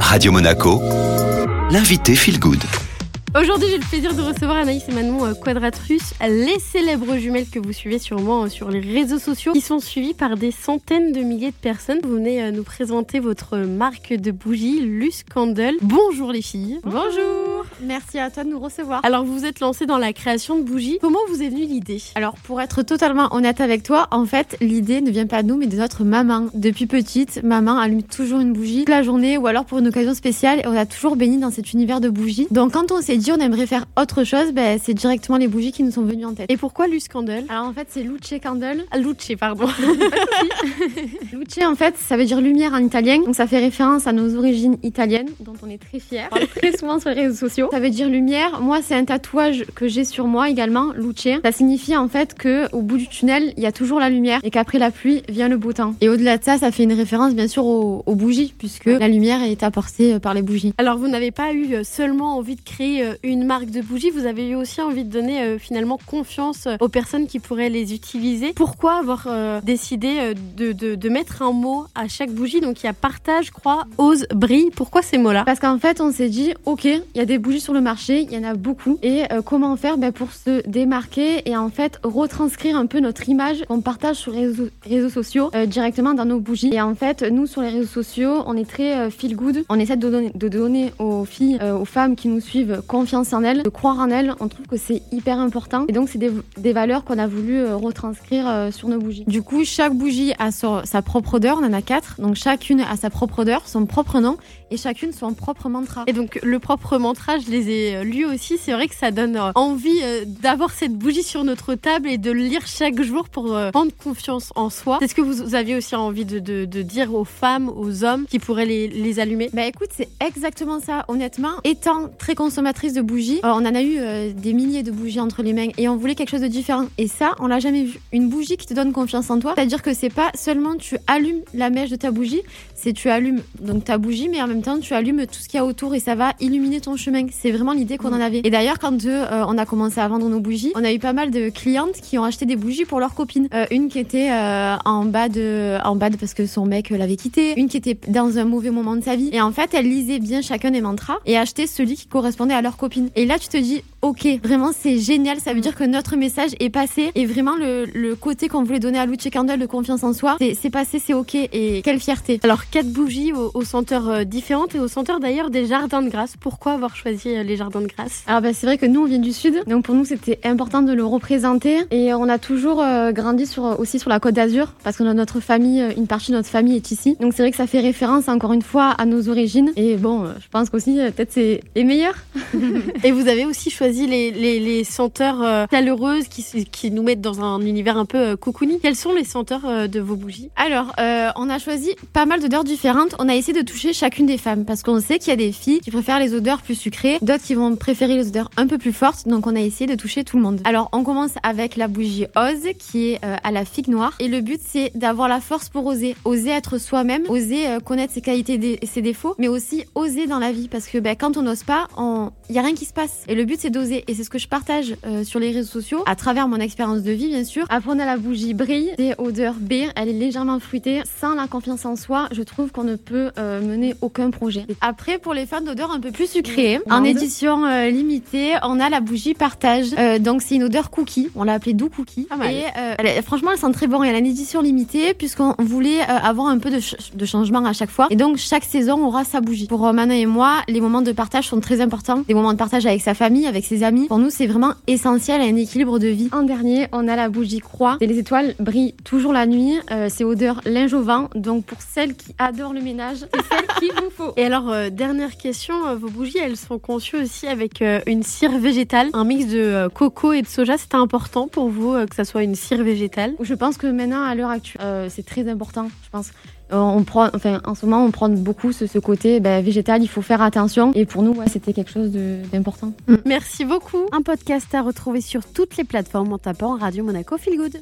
Radio Monaco, l'invité Feel Good. Aujourd'hui, j'ai le plaisir de recevoir Anaïs et Manon euh, Quadratrus, les célèbres jumelles que vous suivez sûrement euh, sur les réseaux sociaux, qui sont suivies par des centaines de milliers de personnes. Vous venez euh, nous présenter votre marque de bougies, Luce Candle. Bonjour les filles. Bonjour. Merci à toi de nous recevoir. Alors, vous vous êtes lancée dans la création de bougies. Comment vous est venue l'idée? Alors, pour être totalement honnête avec toi, en fait, l'idée ne vient pas de nous, mais de notre maman. Depuis petite, maman allume toujours une bougie toute la journée ou alors pour une occasion spéciale. Et on a toujours béni dans cet univers de bougies. Donc, quand on s'est dit on aimerait faire autre chose, ben, c'est directement les bougies qui nous sont venues en tête. Et pourquoi Luce Candle? Alors, en fait, c'est Luce Candle. Ah, Luce, pardon. Luce, en fait, ça veut dire lumière en italien. Donc, ça fait référence à nos origines italiennes, dont on est très fiers. On parle très souvent sur les réseaux sociaux. Ça veut dire lumière. Moi, c'est un tatouage que j'ai sur moi également, Luce. Ça signifie en fait que au bout du tunnel, il y a toujours la lumière et qu'après la pluie vient le beau temps. Et au-delà de ça, ça fait une référence bien sûr aux, aux bougies, puisque la lumière est apportée par les bougies. Alors, vous n'avez pas eu euh, seulement envie de créer euh, une marque de bougies, vous avez eu aussi envie de donner euh, finalement confiance aux personnes qui pourraient les utiliser. Pourquoi avoir euh, décidé euh, de, de, de mettre un mot à chaque bougie? Donc, il y a partage, croix, ose, brille. Pourquoi ces mots-là? Parce qu'en fait, on s'est dit, ok, il y a des bougies sur le marché, il y en a beaucoup. Et euh, comment faire ben, pour se démarquer et en fait retranscrire un peu notre image qu'on partage sur les réseaux, réseaux sociaux euh, directement dans nos bougies. Et en fait, nous, sur les réseaux sociaux, on est très euh, feel good. On essaie de donner, de donner aux filles, euh, aux femmes qui nous suivent confiance en elles, de croire en elles. On trouve que c'est hyper important. Et donc, c'est des, des valeurs qu'on a voulu euh, retranscrire euh, sur nos bougies. Du coup, chaque bougie a son- sa propre odeur. On en a quatre. Donc, chacune a sa propre odeur, son propre nom et chacune son propre mantra. Et donc le propre mantra, je les ai euh, lus aussi. C'est vrai que ça donne euh, envie euh, d'avoir cette bougie sur notre table et de le lire chaque jour pour prendre confiance en soi. C'est ce que vous aviez aussi envie de, dire aux femmes, aux hommes qui pourraient les, allumer. Bah écoute, c'est exactement ça. Honnêtement, étant très consommatrice de bougies, on en a eu des milliers de bougies entre les mains et on voulait quelque chose de différent. Et ça, on l'a jamais vu. Une bougie qui te donne confiance en toi, c'est-à-dire que c'est pas seulement tu allumes la mèche de ta bougie, c'est tu allumes donc ta bougie, mais en même temps tu allumes tout ce qu'il y a autour et ça va illuminer ton chemin. C'est vraiment l'idée qu'on en avait. Et d'ailleurs, quand euh, on a commencé à vendre nos bougies, on a eu pas mal de clientes qui ont acheté des bougies pour leurs copines. Euh, une qui était euh, en bas de, en bas de parce que son mec l'avait quitté, une qui était dans un mauvais moment de sa vie. Et en fait, elle lisait bien chacun des mantras et achetait celui qui correspondait à leur copine. Et là, tu te dis, ok, vraiment c'est génial. Ça veut dire que notre message est passé et vraiment le, le côté qu'on voulait donner à Luce Candle de confiance en soi, c'est passé, c'est ok. Et quelle fierté. Alors quatre bougies aux, aux senteurs euh, différentes et aux senteurs d'ailleurs des jardins de grâce. Pourquoi avoir choisi euh, les jardins de grâce? Alors bah, c'est vrai que nous on vient du sud, donc pour nous c'était important de le représenter et on a toujours euh, grandi sur, aussi sur la Côte d'Azur parce que notre famille, une partie de notre famille est ici. Donc c'est vrai que ça fait référence encore une fois à nos origines et bon, je pense qu'aussi peut-être c'est les meilleurs. Et vous avez aussi choisi les, senteurs euh, chaleureuses qui, nous mettent dans un univers un peu euh, cocooning. Quelles sont les senteurs euh, de vos bougies? Alors, on a choisi pas mal d'odeurs différentes. On a essayé de toucher chacune des femmes parce qu'on sait qu'il y a des filles qui préfèrent les odeurs plus sucrées, d'autres qui vont préférer les odeurs un peu plus fortes. Donc, on a essayé de toucher tout le monde. Alors, on commence avec la bougie Ose qui est à la figue noire. Et le but, c'est d'avoir la force pour oser. Oser être soi-même, oser connaître ses qualités et ses défauts, mais aussi oser dans la vie parce que ben, quand on n'ose pas, on... il y a rien qui se passe. Et le but, c'est d'oser. Et c'est ce que je partage euh, sur les réseaux sociaux à travers mon expérience de vie, bien sûr. Après, on a la bougie Brille, c'est odeur B. Elle est légèrement fruitée. Sans la confiance en soi, je trouve qu'on ne peut euh, mener aucun projet. Après, pour les fans d'odeurs un peu plus sucrées, en édition euh, limitée, on a la bougie Partage. Donc, c'est une odeur cookie. On l'a appelée doux cookie. Mal. Et elle franchement, elle sent très bon. Et elle a une édition limitée puisqu'on voulait avoir un peu de, ch- de changement à chaque fois. Et donc, chaque saison aura sa bougie. Pour Manon et moi, les moments de partage sont très importants. Des moments de partage avec sa famille, avec ses amis. Pour nous, c'est vraiment essentiel à un équilibre de vie. En dernier, on a la bougie croix. Et les étoiles brillent toujours la nuit. Euh, c'est odeur linge au vent. Donc, pour celles qui adorent le ménage, c'est celle qu'il vous faut. Et alors, euh, dernière question, euh, vos bougies, elles sont conçues aussi avec euh, une cire végétale, un mix de coco et de soja. C'était important pour vous que ça soit une cire végétale? Je pense que maintenant, à l'heure actuelle, c'est très important. Je pense. Euh, On prend, enfin, en ce moment, on prend beaucoup ce, ce côté ben, végétal. Il faut faire attention. Et pour nous, ouais, c'était quelque chose de- d'important. Merci beaucoup. Un podcast à retrouver sur toutes les plateformes en tapant Radio Monaco Feel Good.